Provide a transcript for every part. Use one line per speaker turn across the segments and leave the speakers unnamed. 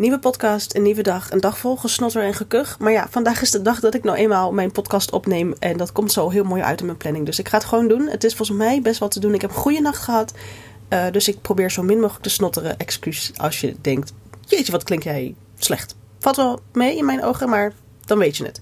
Nieuwe podcast, een nieuwe dag, een dag vol gesnotter en gekuch. Maar ja, vandaag is de dag dat ik nou eenmaal mijn podcast opneem. En dat komt zo heel mooi uit in mijn planning. Dus ik ga het gewoon doen. Het is volgens mij best wat te doen. Ik heb een goede nacht gehad. Uh, dus ik probeer zo min mogelijk te snotteren. Excuus als je denkt, jeetje, wat klink jij slecht. Valt wel mee in mijn ogen, maar dan weet je het.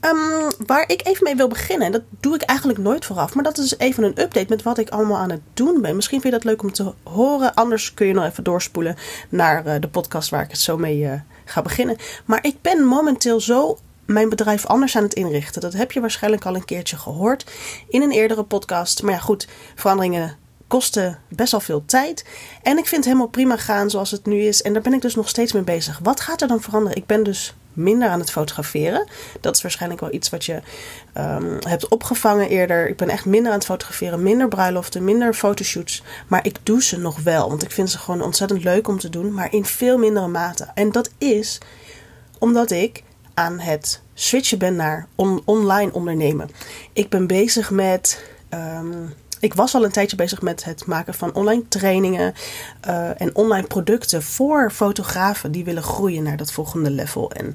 Um, waar ik even mee wil beginnen, en dat doe ik eigenlijk nooit vooraf, maar dat is even een update met wat ik allemaal aan het doen ben. Misschien vind je dat leuk om te horen, anders kun je nog even doorspoelen naar uh, de podcast waar ik het zo mee uh, ga beginnen. Maar ik ben momenteel zo mijn bedrijf anders aan het inrichten. Dat heb je waarschijnlijk al een keertje gehoord in een eerdere podcast. Maar ja, goed, veranderingen kosten best wel veel tijd. En ik vind het helemaal prima gaan zoals het nu is. En daar ben ik dus nog steeds mee bezig. Wat gaat er dan veranderen? Ik ben dus minder aan het fotograferen. Dat is waarschijnlijk wel iets wat je um, hebt opgevangen eerder. Ik ben echt minder aan het fotograferen. Minder bruiloften, minder fotoshoots. Maar ik doe ze nog wel. Want ik vind ze gewoon ontzettend leuk om te doen. Maar in veel mindere mate. En dat is omdat ik aan het switchen ben naar on online ondernemen. Ik ben bezig met. Um, ik was al een tijdje bezig met het maken van online trainingen uh, en online producten voor fotografen die willen groeien naar dat volgende level. En,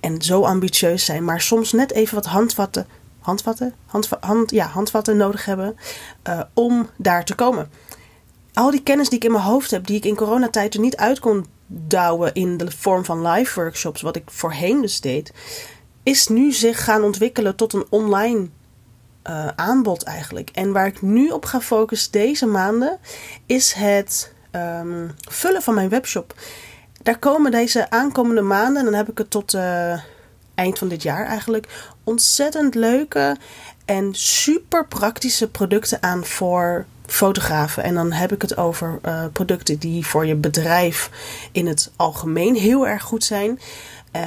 en zo ambitieus zijn, maar soms net even wat handvatten, handvatten, handva hand, ja, handvatten nodig hebben uh, om daar te komen. Al die kennis die ik in mijn hoofd heb, die ik in coronatijd er niet uit kon douwen in de vorm van live workshops, wat ik voorheen dus deed, is nu zich gaan ontwikkelen tot een online uh, aanbod eigenlijk. En waar ik nu op ga focussen deze maanden is het um, vullen van mijn webshop. Daar komen deze aankomende maanden, en dan heb ik het tot uh, eind van dit jaar eigenlijk, ontzettend leuke en super praktische producten aan voor fotografen. En dan heb ik het over uh, producten die voor je bedrijf in het algemeen heel erg goed zijn.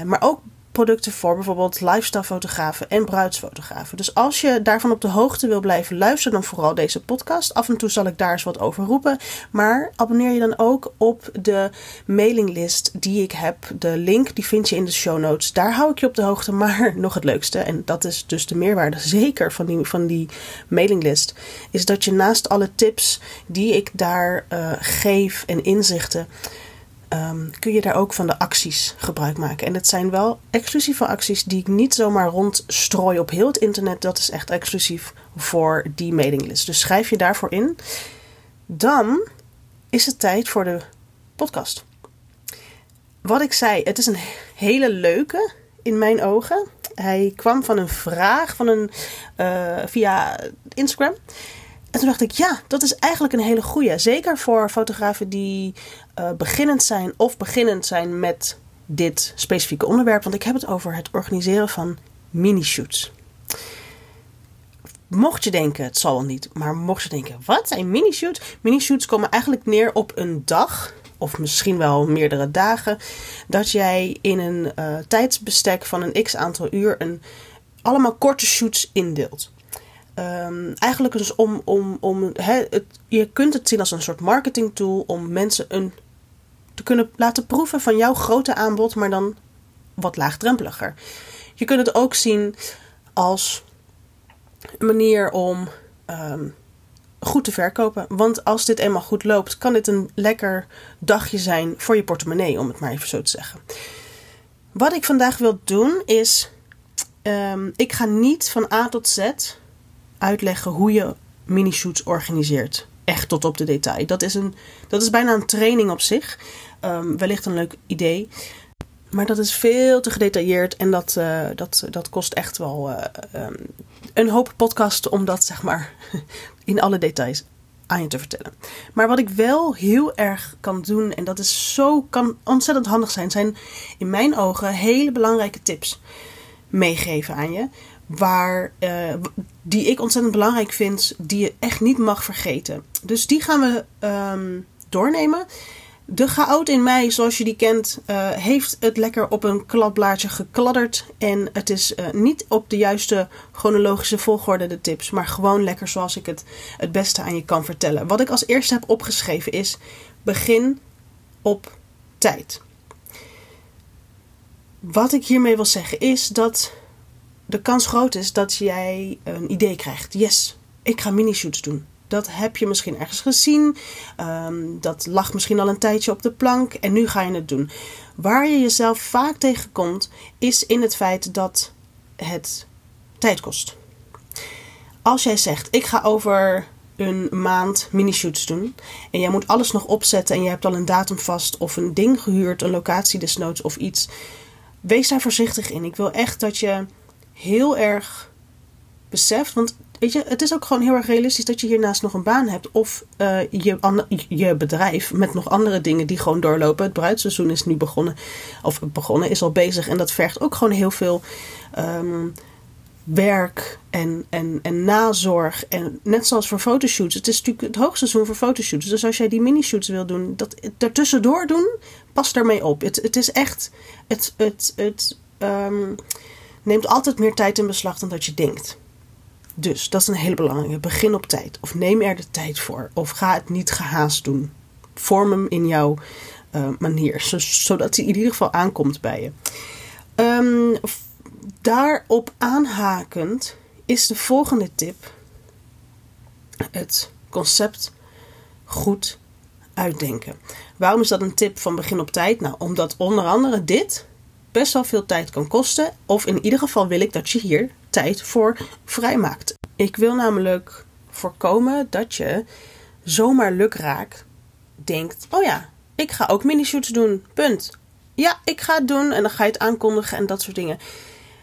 Maar ook producten voor bijvoorbeeld lifestyle fotografen en bruidsfotografen. Dus als je daarvan op de hoogte wil blijven, luister dan vooral deze podcast. Af en toe zal ik daar eens wat over roepen. Maar abonneer je dan ook op de mailinglist die ik heb. De link die vind je in de show notes. Daar hou ik je op de hoogte. Maar nog het leukste, en dat is dus de meerwaarde zeker van die, van die mailinglist, is dat je naast alle tips die ik daar uh, geef en inzichten um, kun je daar ook van de acties gebruik maken. En het zijn wel exclusieve acties die ik niet zomaar rondstrooi op heel het internet. Dat is echt exclusief voor die mailinglist. Dus schrijf je daarvoor in. Dan is het tijd voor de podcast. Wat ik zei, het is een hele leuke in mijn ogen. Hij kwam van een vraag van een, uh, via Instagram. En toen dacht ik, ja, dat is eigenlijk een hele goeie. Zeker voor fotografen die uh, beginnend zijn of beginnend zijn met dit specifieke onderwerp. Want ik heb het over het organiseren van mini-shoots. Mocht je denken, het zal wel niet, maar mocht je denken, wat zijn mini-shoots? Mini-shoots komen eigenlijk neer op een dag, of misschien wel meerdere dagen, dat jij in een uh, tijdsbestek van een x aantal uur een, allemaal korte shoots indeelt. Um, eigenlijk dus om, om, om het, je kunt het zien als een soort marketing tool om mensen een, te kunnen laten proeven van jouw grote aanbod, maar dan wat laagdrempeliger. Je kunt het ook zien als een manier om um, goed te verkopen. Want als dit eenmaal goed loopt, kan dit een lekker dagje zijn voor je portemonnee, om het maar even zo te zeggen. Wat ik vandaag wil doen is, um, ik ga niet van A tot Z uitleggen hoe je mini-shoots organiseert. Echt tot op de detail. Dat is, een, dat is bijna een training op zich. Um, wellicht een leuk idee. Maar dat is veel te gedetailleerd en dat, uh, dat, dat kost echt wel uh, um, een hoop podcast om dat zeg maar in alle details aan je te vertellen. Maar wat ik wel heel erg kan doen, en dat is zo kan ontzettend handig zijn, zijn in mijn ogen hele belangrijke tips meegeven aan je waar, uh, die ik ontzettend belangrijk vind, die je echt niet mag vergeten. Dus die gaan we um, doornemen. De chaot in mij, zoals je die kent, uh, heeft het lekker op een kladblaadje gekladderd. En het is uh, niet op de juiste chronologische volgorde de tips, maar gewoon lekker zoals ik het het beste aan je kan vertellen. Wat ik als eerste heb opgeschreven is: begin op tijd. Wat ik hiermee wil zeggen is dat de kans groot is dat jij een idee krijgt. Yes, ik ga mini-shoots doen. Dat heb je misschien ergens gezien. Ehm, dat lag misschien al een tijdje op de plank en nu ga je het doen. Waar je jezelf vaak tegenkomt, is in het feit dat het tijd kost. Als jij zegt: Ik ga over een maand mini-shoots doen. En jij moet alles nog opzetten en je hebt al een datum vast of een ding gehuurd, een locatie desnoods of iets. Wees daar voorzichtig in. Ik wil echt dat je heel erg beseft. Want weet je, het is ook gewoon heel erg realistisch dat je hiernaast nog een baan hebt. Of uh, je, je bedrijf met nog andere dingen die gewoon doorlopen. Het bruidseizoen is nu begonnen. Of begonnen, is al bezig. En dat vergt ook gewoon heel veel um, werk en, en, en nazorg. En net zoals voor fotoshoots. Het is natuurlijk het hoogseizoen voor fotoshoots. Dus als jij die mini-shoots wil doen, dat daartussendoor doen, pas daarmee op. Het, het is echt. Het, het, het um, neemt altijd meer tijd in beslag dan dat je denkt. Dus dat is een hele belangrijke. Begin op tijd. Of neem er de tijd voor. Of ga het niet gehaast doen. Vorm hem in jouw uh, manier. Zodat hij in ieder geval aankomt bij je. Um, daarop aanhakend is de volgende tip het concept goed uitdenken. Waarom is dat een tip van begin op tijd? Nou, omdat onder andere dit best wel veel tijd kan kosten. Of in ieder geval wil ik dat je hier tijd voor vrijmaakt. Ik wil namelijk voorkomen dat je zomaar lukraak denkt: oh ja, ik ga ook mini-shoots doen. Punt. Ja, ik ga het doen en dan ga je het aankondigen en dat soort dingen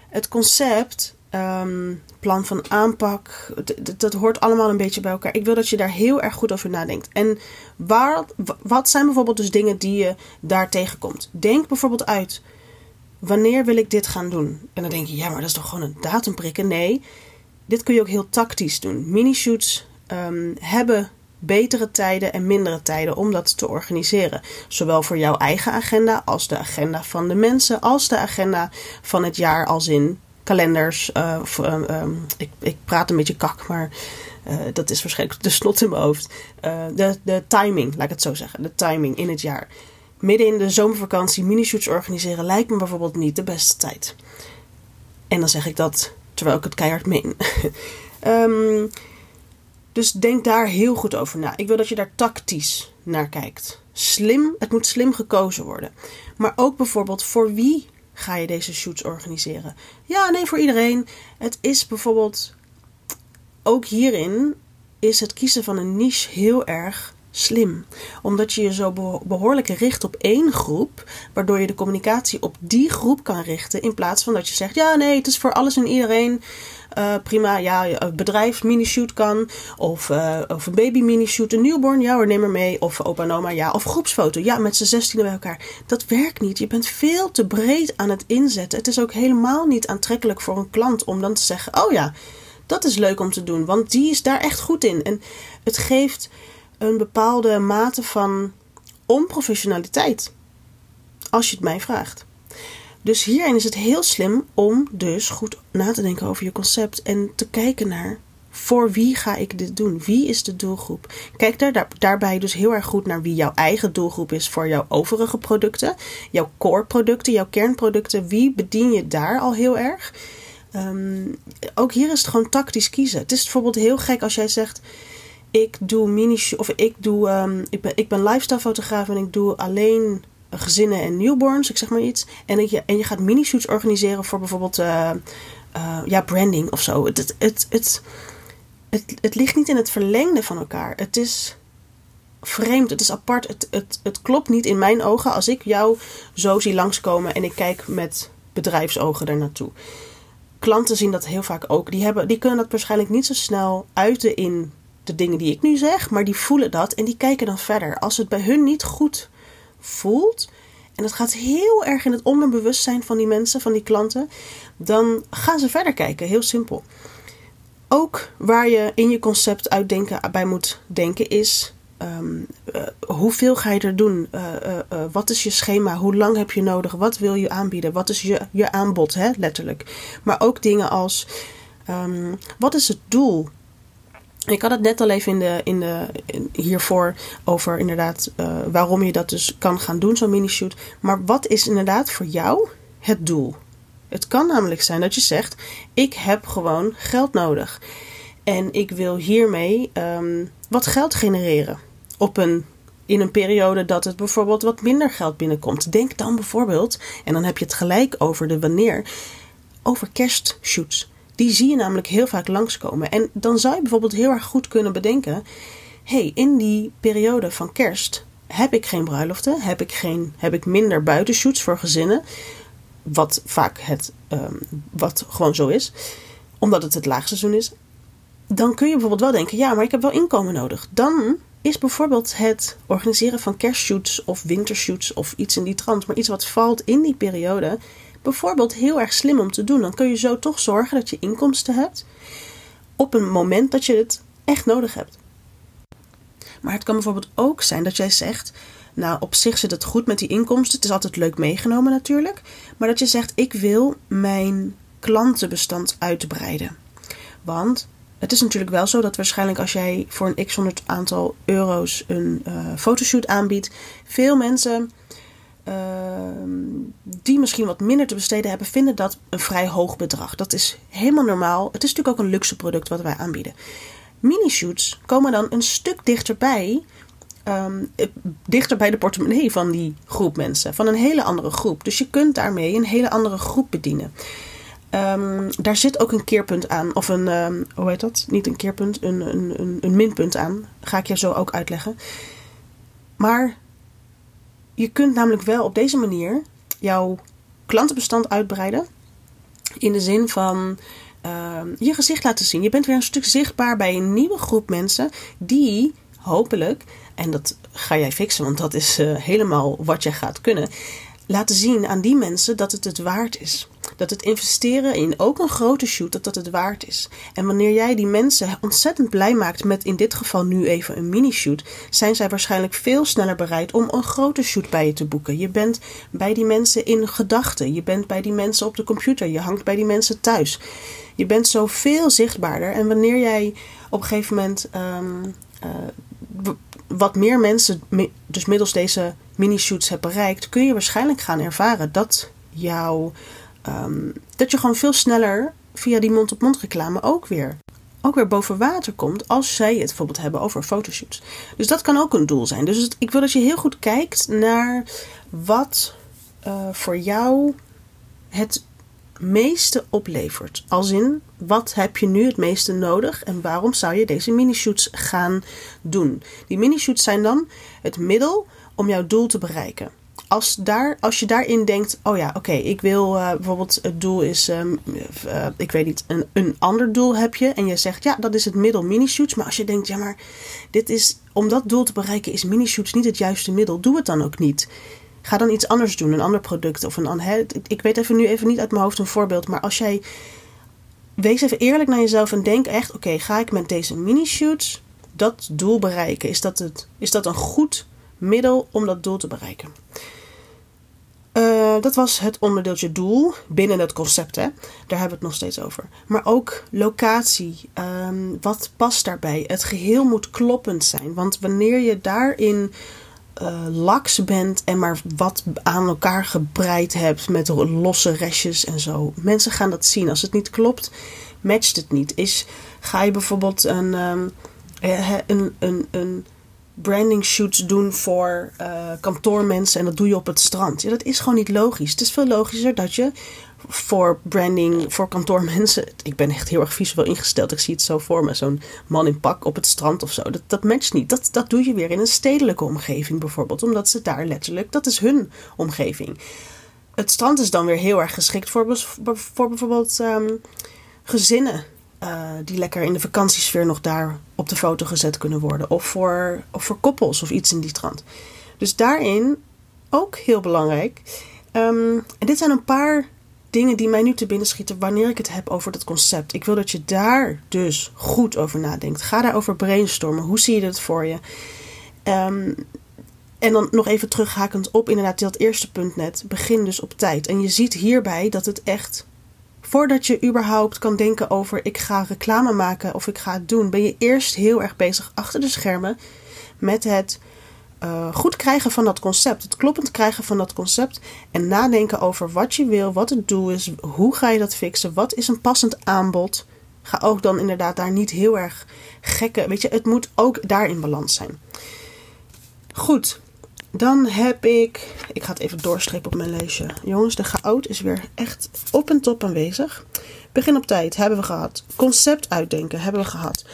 het concept, ehm, plan van aanpak, dat hoort allemaal een beetje bij elkaar. Ik wil dat je daar heel erg goed over nadenkt. En waar, wat zijn bijvoorbeeld dus dingen die je daar tegenkomt? Denk bijvoorbeeld uit, wanneer wil ik dit gaan doen? En dan denk je, ja, maar dat is toch gewoon een datum prikken? Nee, dit kun je ook heel tactisch doen. Mini-shoots um, hebben betere tijden en mindere tijden om dat te organiseren. Zowel voor jouw eigen agenda als de agenda van de mensen, als de agenda van het jaar, als in kalenders. Uh, ik, ik praat een beetje kak, maar uh, dat is waarschijnlijk de snot in mijn hoofd. de, de timing, laat ik het zo zeggen. De timing in het jaar. Midden in de zomervakantie mini-shoots organiseren lijkt me bijvoorbeeld niet de beste tijd. En dan zeg ik dat terwijl ik het keihard meen. um, Dus denk daar heel goed over na. Ik wil dat je daar tactisch naar kijkt. Slim, het moet slim gekozen worden. Maar ook bijvoorbeeld voor wie ga je deze shoots organiseren? Ja, nee, voor iedereen. Het is bijvoorbeeld ook hierin is het kiezen van een niche heel erg slim. Omdat je je zo behoorlijk richt op één groep, waardoor je de communicatie op die groep kan richten. In plaats van dat je zegt: ja, nee, het is voor alles en iedereen. Uh, prima, ja, een bedrijf mini-shoot kan. Of, uh, of een baby mini-shoot, een newborn, ja hoor, neem er mee. Of opa en oma, ja. Of groepsfoto, ja, met z'n zestienen bij elkaar. Dat werkt niet. Je bent veel te breed aan het inzetten. Het is ook helemaal niet aantrekkelijk voor een klant om dan te zeggen: oh ja, dat is leuk om te doen, want die is daar echt goed in. En het geeft een bepaalde mate van onprofessionaliteit. Als je het mij vraagt. Dus hierin is het heel slim om dus goed na te denken over je concept en te kijken naar voor wie ga ik dit doen? Wie is de doelgroep? Kijk daar, daarbij dus heel erg goed naar wie jouw eigen doelgroep is voor jouw overige producten, jouw core producten, jouw kernproducten. Wie bedien je daar al heel erg? Um, ook hier is het gewoon tactisch kiezen. Het is bijvoorbeeld heel gek als jij zegt: ik doe mini of ik doe um, ik ben ik ben lifestyle fotograaf en ik doe alleen gezinnen en newborns, ik zeg maar iets. En je, en je gaat mini-shoots organiseren voor bijvoorbeeld uh, uh, ja, branding of zo. Het, het, het, het, het, het ligt niet in het verlengde van elkaar. Het is vreemd, het is apart. Het, het, het klopt niet in mijn ogen als ik jou zo zie langskomen en ik kijk met bedrijfsogen er naartoe. Klanten zien dat heel vaak ook. Die, hebben, die kunnen dat waarschijnlijk niet zo snel uiten in de dingen die ik nu zeg, maar die voelen dat en die kijken dan verder. Als het bij hun niet goed voelt, en dat gaat heel erg in het onderbewustzijn van die mensen, van die klanten, dan gaan ze verder kijken. Heel simpel. Ook waar je in je concept uitdenken bij moet denken is. Um, hoeveel ga je er doen? Uh, uh, wat is je schema? Hoe lang heb je nodig? Wat wil je aanbieden? Wat is je, je aanbod, hè? letterlijk. Maar ook dingen als: um, wat is het doel? Ik had het net al even in de, in de, hiervoor over inderdaad uh, waarom je dat dus kan gaan doen, zo'n mini-shoot. Maar wat is inderdaad voor jou het doel? Het kan namelijk zijn dat je zegt: Ik heb gewoon geld nodig. En ik wil hiermee ehm, wat geld genereren. Op een, in een periode dat het bijvoorbeeld wat minder geld binnenkomt. Denk dan bijvoorbeeld, en dan heb je het gelijk over de wanneer, over kerstshoots. Die zie je namelijk heel vaak langskomen. En dan zou je bijvoorbeeld heel erg goed kunnen bedenken: hey, in die periode van kerst heb ik geen bruiloften, heb ik, geen, heb ik minder buitenshoots voor gezinnen. Wat vaak het, um, wat gewoon zo is, omdat het het laagseizoen is. Dan kun je bijvoorbeeld wel denken: ja, maar ik heb wel inkomen nodig. Dan is bijvoorbeeld het organiseren van kerstshoots of wintershoots of iets in die trant, maar iets wat valt in die periode, bijvoorbeeld heel erg slim om te doen. Dan kun je zo toch zorgen dat je inkomsten hebt op een moment dat je het echt nodig hebt. Maar het kan bijvoorbeeld ook zijn dat jij zegt. Nou, op zich zit het goed met die inkomsten. Het is altijd leuk meegenomen natuurlijk. Maar dat je zegt: ik wil mijn klantenbestand uitbreiden. Want het is natuurlijk wel zo dat waarschijnlijk als jij voor een x honderd aantal euro's een uh, fotoshoot aanbiedt, veel mensen die misschien wat minder te besteden hebben, vinden dat een vrij hoog bedrag. Dat is helemaal normaal. Het is natuurlijk ook een luxe product wat wij aanbieden. Mini-shoots komen dan een stuk dichterbij. Um, dichter bij de portemonnee van die groep mensen. Van een hele andere groep. Dus je kunt daarmee een hele andere groep bedienen. Um, daar zit ook een keerpunt aan. Of een, hoe heet dat? Niet een keerpunt, een, een, een, een minpunt aan. Ga ik je zo ook uitleggen. Maar je kunt namelijk wel op deze manier jouw klantenbestand uitbreiden. In de zin van uh, je gezicht laten zien. Je bent weer een stuk zichtbaar bij een nieuwe groep mensen die hopelijk, en dat ga jij fixen, want dat is uh, helemaal wat jij gaat kunnen, laten zien aan die mensen dat het het waard is. Dat het investeren in ook een grote shoot, dat dat het waard is. En wanneer jij die mensen ontzettend blij maakt met in dit geval nu even een mini-shoot, zijn zij waarschijnlijk veel sneller bereid om een grote shoot bij je te boeken. Je bent bij die mensen in gedachten. Je bent bij die mensen op de computer. Je hangt bij die mensen thuis. Je bent zo veel zichtbaarder. En wanneer jij op een gegeven moment um, uh, wat meer mensen, dus middels deze mini-shoots hebt bereikt, kun je waarschijnlijk gaan ervaren dat jouw. Um, dat je gewoon veel sneller via die mond-op-mond reclame ook weer, ook weer boven water komt als zij het bijvoorbeeld hebben over fotoshoots. Dus dat kan ook een doel zijn. Dus ik wil dat je heel goed kijkt naar wat uh, voor jou het meeste oplevert. Als in, wat heb je nu het meeste nodig en waarom zou je deze mini-shoots gaan doen? Die mini-shoots zijn dan het middel om jouw doel te bereiken. Als, daar, als je daarin denkt, oh ja, oké, ik wil uh, bijvoorbeeld, het doel is, um, uh, ik weet niet, een, een ander doel heb je. En je zegt, ja, dat is het middel mini-shoots. Maar als je denkt, ja, maar dit is, om dat doel te bereiken is mini-shoots niet het juiste middel. Doe het dan ook niet. Ga dan iets anders doen, een ander product. Of een, hè, ik weet even nu even niet uit mijn hoofd een voorbeeld. Maar als jij. Wees even eerlijk naar jezelf en denk echt: oké, ga ik met deze mini-shoots dat doel bereiken? Is dat, het, is dat een goed middel om dat doel te bereiken? Uh, dat was het onderdeeltje doel binnen het concept. Hè? Daar hebben we het nog steeds over. Maar ook locatie. Um, wat past daarbij? Het geheel moet kloppend zijn. Want wanneer je daarin uh, laks bent en maar wat aan elkaar gebreid hebt met losse restjes en zo. Mensen gaan dat zien. Als het niet klopt, matcht het niet. Is, ga je bijvoorbeeld een, um, een, een, een branding shoot doen voor uh, kantoormensen en dat doe je op het strand. Ja, dat is gewoon niet logisch. Het is veel logischer dat je voor branding, voor kantoormensen. Ik ben echt heel erg visueel ingesteld. Ik zie het zo voor me. Zo'n man in pak op het strand of zo. Dat, dat matcht niet. Dat, dat doe je weer in een stedelijke omgeving bijvoorbeeld. Omdat ze daar letterlijk, dat is hun omgeving. Het strand is dan weer heel erg geschikt voor, voor bijvoorbeeld um, gezinnen. Uh, die lekker in de vakantiesfeer nog daar op de foto gezet kunnen worden. Of voor, of voor koppels of iets in die trant. Dus daarin ook heel belangrijk. Um, en dit zijn een paar dingen die mij nu te binnen schieten wanneer ik het heb over dat concept. Ik wil dat je daar dus goed over nadenkt. Ga daarover brainstormen. Hoe zie je dit voor je? Um, en dan nog even terughakend op inderdaad dat eerste punt net. Begin dus op tijd. En je ziet hierbij dat het echt... Voordat je überhaupt kan denken over ik ga reclame maken of ik ga het doen... ben je eerst heel erg bezig achter de schermen met het uh, goed krijgen van dat concept. Het kloppend krijgen van dat concept. En nadenken over wat je wil, wat het doel is, hoe ga je dat fixen, wat is een passend aanbod Ga ook dan inderdaad daar niet heel erg gekke. Weet je, het moet ook daar in balans zijn. Goed, dan heb ik. Ik ga het even doorstrepen op mijn lijstje. Jongens, de chaot is weer echt op en top aanwezig. Begin op tijd hebben we gehad. Concept uitdenken hebben we gehad.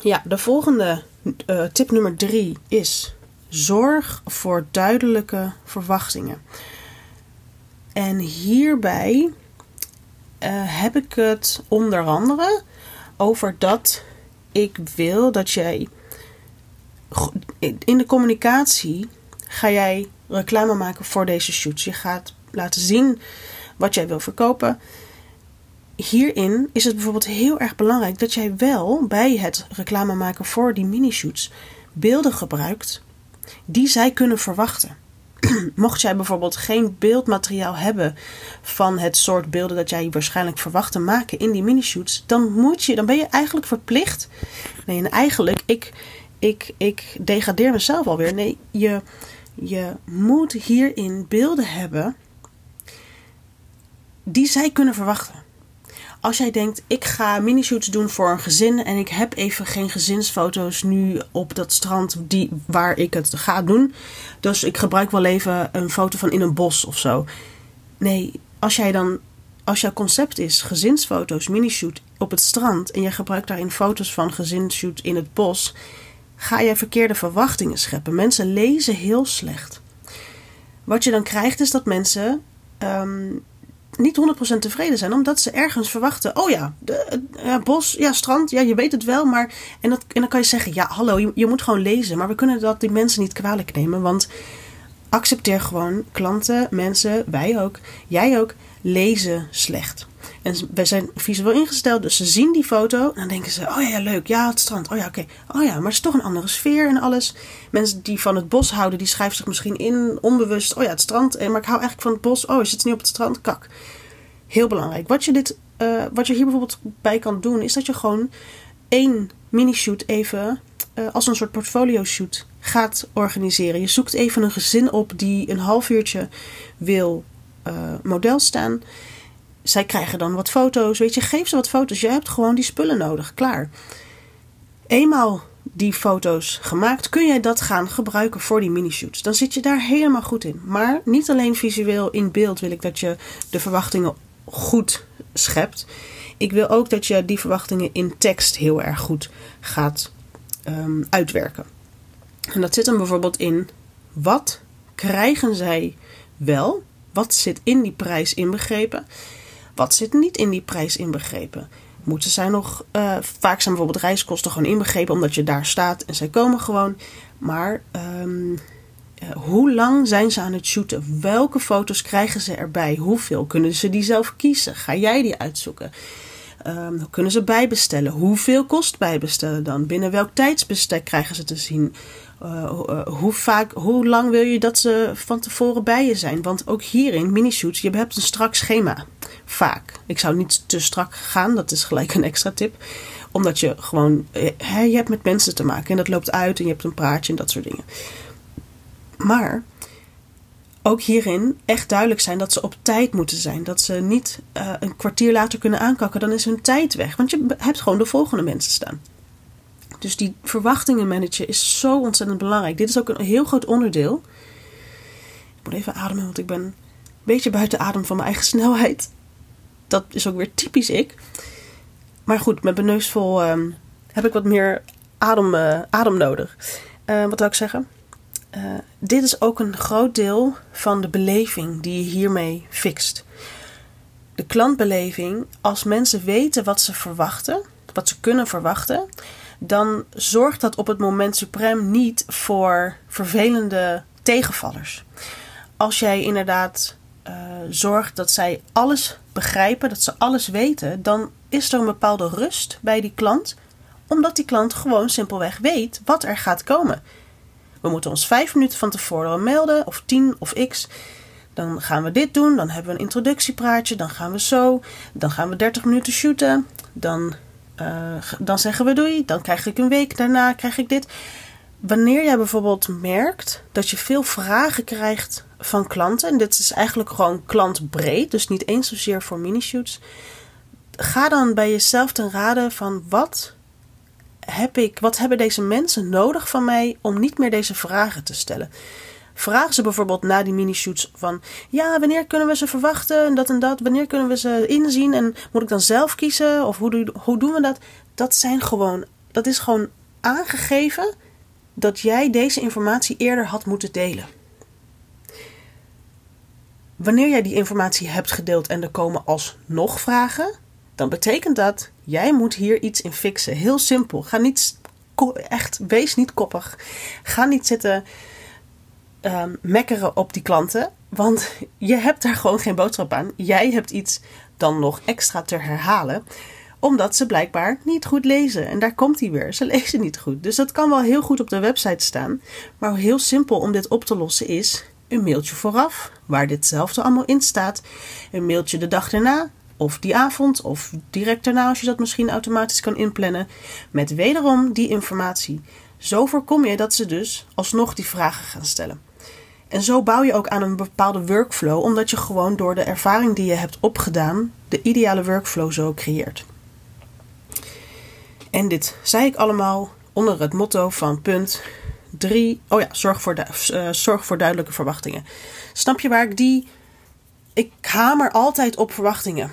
Ja, de volgende uh, tip nummer drie is: zorg voor duidelijke verwachtingen. En hierbij uh, heb ik het onder andere over dat ik wil dat jij in de communicatie ga jij reclame maken voor deze shoots. Je gaat laten zien wat jij wil verkopen. Hierin is het bijvoorbeeld heel erg belangrijk dat jij wel bij het reclame maken voor die mini-shoots beelden gebruikt die zij kunnen verwachten. Mocht jij bijvoorbeeld geen beeldmateriaal hebben van het soort beelden dat jij waarschijnlijk verwacht te maken in die mini-shoots, dan moet je, dan ben je eigenlijk verplicht. Nee, en eigenlijk, ik, ik, ik degradeer mezelf alweer. Nee, je, je moet hierin beelden hebben die zij kunnen verwachten. Als jij denkt, ik ga mini-shoots doen voor een gezin en ik heb even geen gezinsfoto's nu op dat strand die, waar ik het ga doen. Dus ik gebruik wel even een foto van in een bos of zo. Nee, als jij dan, als jouw concept is gezinsfoto's, mini-shoot op het strand en je gebruikt daarin foto's van gezinsshoot in het bos, ga je verkeerde verwachtingen scheppen. Mensen lezen heel slecht. Wat je dan krijgt is dat mensen um, niet 100% tevreden zijn, omdat ze ergens verwachten: oh ja, de, bos, ja, strand, ja, je weet het wel, maar. En, dat, en dan kan je zeggen: ja, hallo, je moet gewoon lezen. Maar we kunnen dat die mensen niet kwalijk nemen, want accepteer gewoon klanten, mensen, wij ook, jij ook, lezen slecht. En wij zijn visueel ingesteld, dus ze zien die foto. Dan denken ze: Oh ja, leuk. Ja, het strand. Oh ja, oké. Oh ja, maar het is toch een andere sfeer en alles. Mensen die van het bos houden, die schrijven zich misschien in onbewust: Oh ja, het strand. Maar ik hou eigenlijk van het bos. Oh, je zit nu op het strand. Kak. Heel belangrijk. Wat je, dit, uh, wat je hier bijvoorbeeld bij kan doen, is dat je gewoon één mini-shoot even uh, als een soort portfolio-shoot gaat organiseren. Je zoekt even een gezin op die een half uurtje wil uh, model staan zij krijgen dan wat foto's. Weet je, geef ze wat foto's. Je hebt gewoon die spullen nodig. Klaar. Eenmaal die foto's gemaakt, kun jij dat gaan gebruiken voor die mini-shoots. Dan zit je daar helemaal goed in. Maar niet alleen visueel in beeld wil ik dat je de verwachtingen goed schept. Ik wil ook dat je die verwachtingen in tekst heel erg goed gaat um, uitwerken. En dat zit dan bijvoorbeeld in wat krijgen zij wel? Wat zit in die prijs inbegrepen? Wat zit niet in die prijs inbegrepen? Moeten zij nog. Uh, vaak zijn bijvoorbeeld reiskosten gewoon inbegrepen omdat je daar staat en zij komen gewoon. Maar um, uh, hoe lang zijn ze aan het shooten? Welke foto's krijgen ze erbij? Hoeveel kunnen ze die zelf kiezen? Ga jij die uitzoeken? Hoe kunnen ze bijbestellen? Hoeveel kost bijbestellen dan? Binnen welk tijdsbestek krijgen ze te zien? Uh, uh, hoe, vaak, hoe lang wil je dat ze van tevoren bij je zijn? Want ook hierin, mini-shoots, je hebt een strak schema. Vaak. Ik zou niet te strak gaan, dat is gelijk een extra tip. Omdat je gewoon, hè, je hebt met mensen te maken en dat loopt uit en je hebt een praatje en dat soort dingen. Maar ook hierin echt duidelijk zijn dat ze op tijd moeten zijn. Dat ze niet een kwartier later kunnen aankakken, dan is hun tijd weg. Want je hebt gewoon de volgende mensen staan. Dus die verwachtingen managen is zo ontzettend belangrijk. Dit is ook een heel groot onderdeel. Ik moet even ademen, want ik ben een beetje buiten adem van mijn eigen snelheid. Dat is ook weer typisch ik. Maar goed, met mijn neus vol um, heb ik wat meer adem, uh, adem nodig. Uh, wat wil ik zeggen? Uh, dit is ook een groot deel van de beleving die je hiermee fixt. De klantbeleving, als mensen weten wat ze verwachten, wat ze kunnen verwachten, dan zorgt dat op het moment suprem niet voor vervelende tegenvallers. Als jij inderdaad uh, zorgt dat zij alles begrijpen, dat ze alles weten, dan is er een bepaalde rust bij die klant, omdat die klant gewoon simpelweg weet wat er gaat komen. We moeten ons vijf minuten van tevoren melden, of tien of x. Dan gaan we dit doen, dan hebben we een introductiepraatje, dan gaan we zo, dan gaan we 30 minuten shooten, dan uh, dan zeggen we doei, dan krijg ik een week daarna krijg ik dit. Wanneer jij bijvoorbeeld merkt dat je veel vragen krijgt van klanten, en dit is eigenlijk gewoon klantbreed, dus niet eens zozeer voor mini-shoots. ga dan bij jezelf ten raden van wat heb ik, wat hebben deze mensen nodig van mij om niet meer deze vragen te stellen? Vragen ze bijvoorbeeld na die mini-shoots van... Ja, wanneer kunnen we ze verwachten en dat en dat? Wanneer kunnen we ze inzien? En moet ik dan zelf kiezen? Of hoe, hoe doen we dat? Dat zijn gewoon... Dat is gewoon aangegeven dat jij deze informatie eerder had moeten delen. Wanneer jij die informatie hebt gedeeld en er komen alsnog vragen, dan betekent dat jij moet hier iets in fixen. Heel simpel. Ga niet echt, wees niet koppig. Ga niet zitten um, mekkeren op die klanten, want je hebt daar gewoon geen boodschap aan. Jij hebt iets dan nog extra te herhalen omdat ze blijkbaar niet goed lezen. En daar komt hij weer. Ze lezen niet goed. Dus dat kan wel heel goed op de website staan. Maar heel simpel om dit op te lossen is een mailtje vooraf, waar ditzelfde allemaal in staat. Een mailtje de dag erna, of die avond, of direct daarna als je dat misschien automatisch kan inplannen. Met wederom die informatie. Zo voorkom je dat ze dus alsnog die vragen gaan stellen. En zo bouw je ook aan een bepaalde workflow, omdat je gewoon door de ervaring die je hebt opgedaan, de ideale workflow zo creëert. En dit zei ik allemaal onder het motto van punt 3. Oh ja, zorg voor, uh, zorg voor duidelijke verwachtingen. Snap je waar ik die. Ik hamer altijd op verwachtingen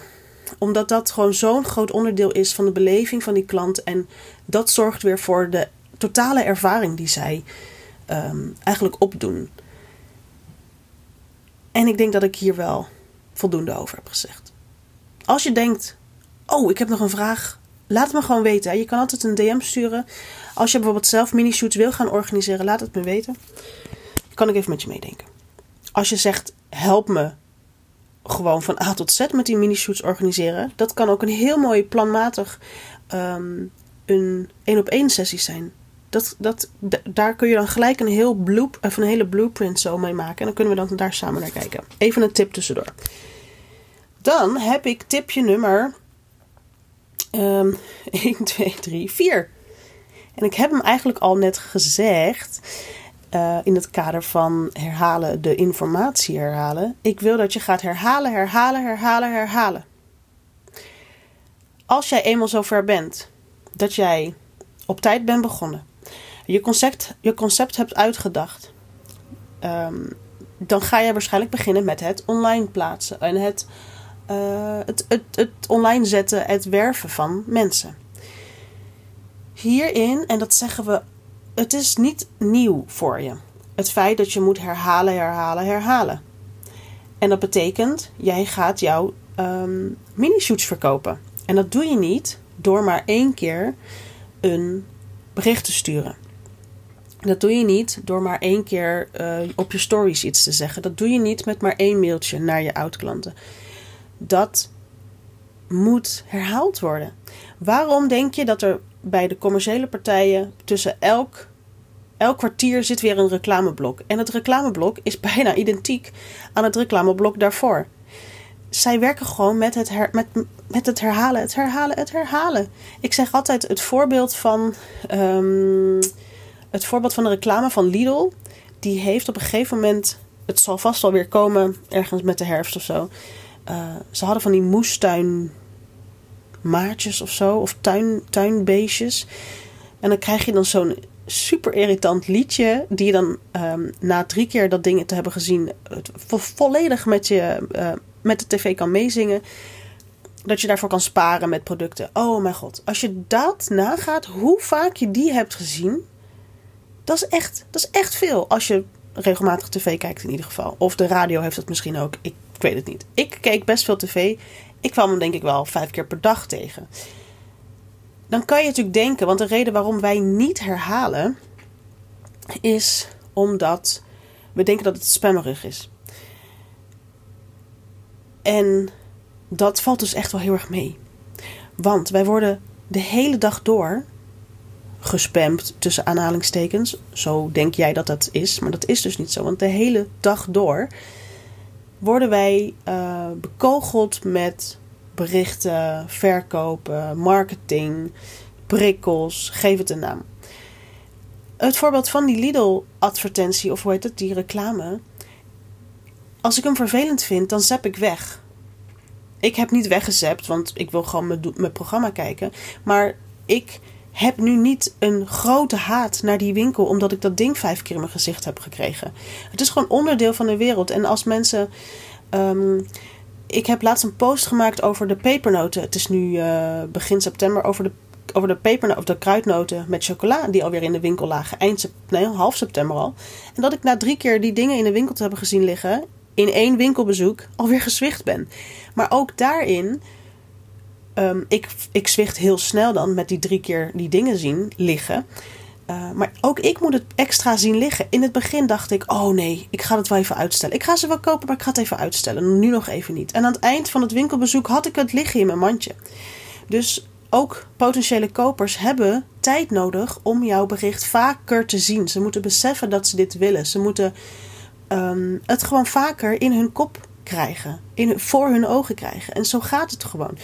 omdat dat gewoon zo'n groot onderdeel is van de beleving van die klant. En dat zorgt weer voor de totale ervaring die zij um, eigenlijk opdoen. En ik denk dat ik hier wel voldoende over heb gezegd. Als je denkt: Oh, ik heb nog een vraag laat me gewoon weten. Je kan altijd een DM sturen. Als je bijvoorbeeld zelf mini-shoots wil gaan organiseren, laat het me weten. kan ik even met je meedenken. Als je zegt, help me gewoon van A tot Z met die mini-shoots organiseren. Dat kan ook een heel mooi planmatig um, een één op één sessie zijn. Dat, dat, daar kun je dan gelijk een, heel bloep, of een hele blueprint zo mee maken. En dan kunnen we dan daar samen naar kijken. Even een tip tussendoor. Dan heb ik tipje nummer Um, 1, 2, 3, 4. En ik heb hem eigenlijk al net gezegd. Uh, in het kader van herhalen, de informatie herhalen. Ik wil dat je gaat herhalen, herhalen, herhalen, herhalen. Als jij eenmaal zover bent dat jij op tijd bent begonnen, je concept, je concept hebt uitgedacht, um, dan ga je waarschijnlijk beginnen met het online plaatsen en het uh, het, het, het online zetten, het werven van mensen. Hierin, en dat zeggen we, het is niet nieuw voor je. Het feit dat je moet herhalen, herhalen, herhalen. En dat betekent, jij gaat jouw um, mini-shoots verkopen. En dat doe je niet door maar één keer een bericht te sturen. Dat doe je niet door maar één keer uh, op je stories iets te zeggen. Dat doe je niet met maar één mailtje naar je oud-klanten dat moet herhaald worden. Waarom denk je dat er bij de commerciële partijen tussen elk, elk kwartier zit weer een reclameblok? En het reclameblok is bijna identiek aan het reclameblok daarvoor. Zij werken gewoon met het, her, met, met het herhalen, het herhalen, het herhalen. Ik zeg altijd het voorbeeld van, um, het voorbeeld van de reclame van Lidl. Die heeft op een gegeven moment, het zal vast wel weer komen, ergens met de herfst of zo uh, ze hadden van die moestuin maatjes of zo, of tuin, tuinbeestjes. En dan krijg je dan zo'n super irritant liedje, die je dan um, na drie keer dat ding te hebben gezien, vo volledig met, je, uh, met de tv kan meezingen. Dat je daarvoor kan sparen met producten. Oh mijn god. Als je dat nagaat, hoe vaak je die hebt gezien. Dat is echt, dat is echt veel. Als je regelmatig tv kijkt in ieder geval. Of de radio heeft dat misschien ook. Ik ik weet het niet. Ik keek best veel tv. Ik kwam hem denk ik wel vijf keer per dag tegen. Dan kan je natuurlijk denken, want de reden waarom wij niet herhalen is omdat we denken dat het spammerig is. En dat valt dus echt wel heel erg mee. Want wij worden de hele dag door gespamd tussen aanhalingstekens. Zo denk jij dat dat is, maar dat is dus niet zo. Want de hele dag door worden wij uh, bekogeld met berichten, verkopen, marketing, prikkels, geef het een naam. Het voorbeeld van die Lidl-advertentie, of hoe heet het, die reclame. Als ik hem vervelend vind, dan zap ik weg. ik heb niet weggezept, want ik wil gewoon mijn programma kijken. Maar ik heb nu niet een grote haat naar die winkel omdat ik dat ding vijf keer in mijn gezicht heb gekregen. Het is gewoon onderdeel van de wereld. En als mensen. Ehm, ik heb laatst een post gemaakt over de pepernoten. Het is nu uh, begin september over de, over de pepernoten, of de kruidnoten met chocola die alweer in de winkel lagen. Eind nee, half september al. En dat ik na drie keer die dingen in de winkel te hebben gezien liggen, in één winkelbezoek alweer gezwicht ben. Maar ook daarin Um, ik, ik zwicht heel snel dan met die drie keer die dingen zien liggen. Uh, maar ook ik moet het extra zien liggen. In het begin dacht ik: oh nee, ik ga het wel even uitstellen. Ik ga ze wel kopen, maar ik ga het even uitstellen. Nu nog even niet. En aan het eind van het winkelbezoek had ik het liggen in mijn mandje. Dus ook potentiële kopers hebben tijd nodig om jouw bericht vaker te zien. Ze moeten beseffen dat ze dit willen. Ze moeten um, het gewoon vaker in hun kop krijgen, in, voor hun ogen krijgen. En zo gaat het gewoon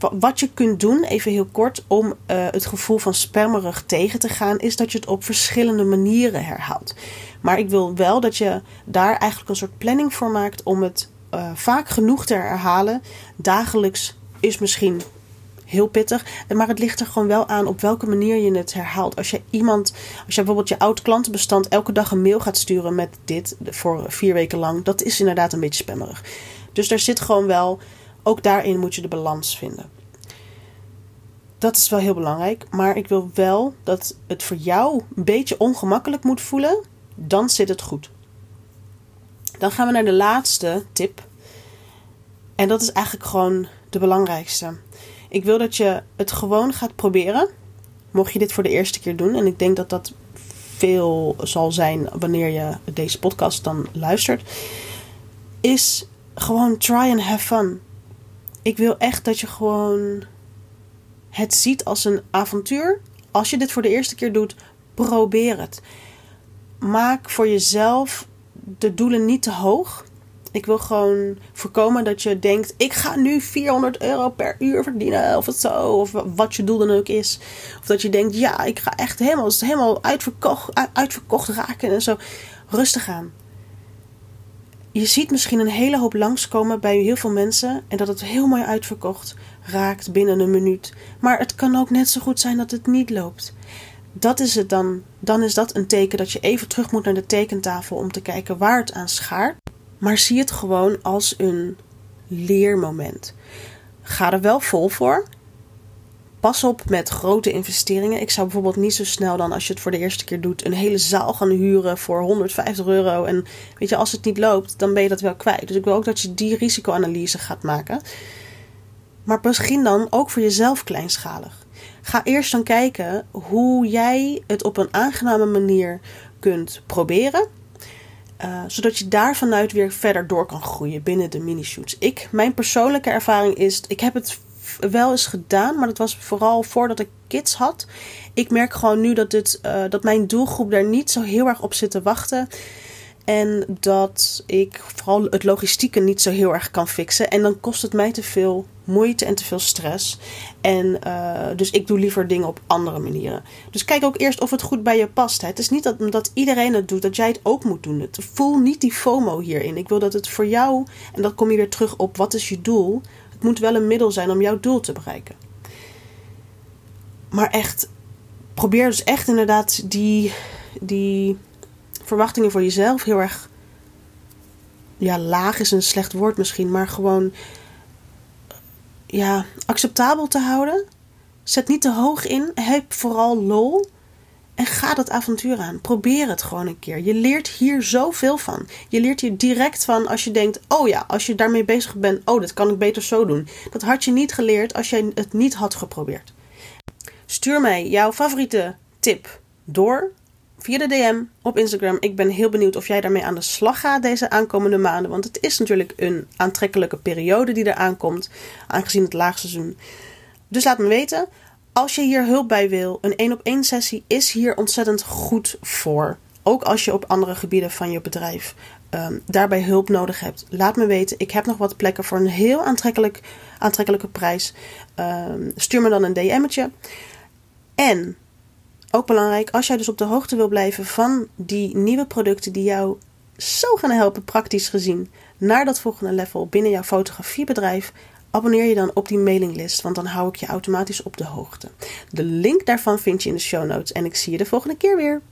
wat je kunt doen, even heel kort, om uh, het gevoel van spammerig tegen te gaan, is dat je het op verschillende manieren herhaalt. Maar ik wil wel dat je daar eigenlijk een soort planning voor maakt om het uh, vaak genoeg te herhalen. Dagelijks is misschien heel pittig. Maar het ligt er gewoon wel aan op welke manier je het herhaalt. Als je iemand, als je bijvoorbeeld je oud klantenbestand elke dag een mail gaat sturen met dit voor vier weken lang, dat is inderdaad een beetje spammerig. Dus daar zit gewoon wel ook daarin moet je de balans vinden. Dat is wel heel belangrijk, maar ik wil wel dat het voor jou een beetje ongemakkelijk moet voelen, dan zit het goed. Dan gaan we naar de laatste tip. En dat is eigenlijk gewoon de belangrijkste. Ik wil dat je het gewoon gaat proberen. Mocht je dit voor de eerste keer doen, en ik denk dat dat veel zal zijn wanneer je deze podcast dan luistert, is gewoon try and have fun ik wil echt dat je gewoon het ziet als een avontuur. Als je dit voor de eerste keer doet, probeer het. Maak voor jezelf de doelen niet te hoog. Ik wil gewoon voorkomen dat je denkt: ik ga nu 400 euro per uur verdienen, of zo, of wat je doel dan ook is. Of dat je denkt: ja, ik ga echt helemaal, helemaal uitverkocht, uitverkocht raken en zo. Rustig aan je ziet misschien een hele hoop langskomen bij heel veel mensen en dat het heel mooi uitverkocht raakt binnen een minuut. Maar het kan ook net zo goed zijn dat het niet loopt. Dat is het dan. Dan is dat een teken dat je even terug moet naar de tekentafel om te kijken waar het aan schaart. Maar zie het gewoon als een leermoment. Ga er wel vol voor pas op met grote investeringen. Ik zou bijvoorbeeld niet zo snel dan, als je het voor de eerste keer doet, een hele zaal gaan huren voor 150 euro. En weet je, als het niet loopt, dan ben je dat wel kwijt. Dus ik wil ook dat je die risicoanalyse gaat maken. Maar misschien dan ook voor jezelf kleinschalig. Ga eerst dan kijken hoe jij het op een aangename manier kunt proberen. Uh, zodat je daar vanuit weer verder door kan groeien binnen de mini-shoots. Ik, mijn persoonlijke ervaring is, ik heb het wel eens gedaan, maar dat was vooral voordat ik kids had. Ik merk gewoon nu dat, dit, uh, dat mijn doelgroep daar niet zo heel erg op zit te wachten. En dat ik vooral het logistieke niet zo heel erg kan fixen. En dan kost het mij te veel moeite en te veel stress. En uh, dus ik doe liever dingen op andere manieren. Dus kijk ook eerst of het goed bij je past. Hè. Het is niet dat omdat iedereen het doet, dat jij het ook moet doen. Voel niet die FOMO hierin. Ik wil dat het voor jou, en dan kom je weer terug op wat is je doel moet wel een middel zijn om jouw doel te bereiken. Maar echt, probeer dus echt inderdaad die, die verwachtingen voor jezelf heel erg. Ja, laag is een slecht woord misschien, maar gewoon ja, acceptabel te houden. Zet niet te hoog in. Heb vooral lol. En ga dat avontuur aan. Probeer het gewoon een keer. Je leert hier zoveel van. Je leert hier direct van als je denkt: oh ja, als je daarmee bezig bent, oh, dat kan ik beter zo doen. Dat had je niet geleerd als jij het niet had geprobeerd. Stuur mij jouw favoriete tip door via de DM op Instagram. Ik ben heel benieuwd of jij daarmee aan de slag gaat deze aankomende maanden. Want het is natuurlijk een aantrekkelijke periode die er aankomt, aangezien het laagseizoen. Dus laat me weten. Als je hier hulp bij wil, een één op één sessie is hier ontzettend goed voor. Ook als je op andere gebieden van je bedrijf um, daarbij hulp nodig hebt. Laat me weten. Ik heb nog wat plekken voor een heel aantrekkelijk, aantrekkelijke prijs. Um, stuur me dan een DM'tje. En ook belangrijk, als jij dus op de hoogte wil blijven van die nieuwe producten die jou zo gaan helpen, praktisch gezien, naar dat volgende level binnen jouw fotografiebedrijf. Abonneer je dan op die mailinglist, want dan hou ik je automatisch op de hoogte. De link daarvan vind je in de show notes en ik zie je de volgende keer weer.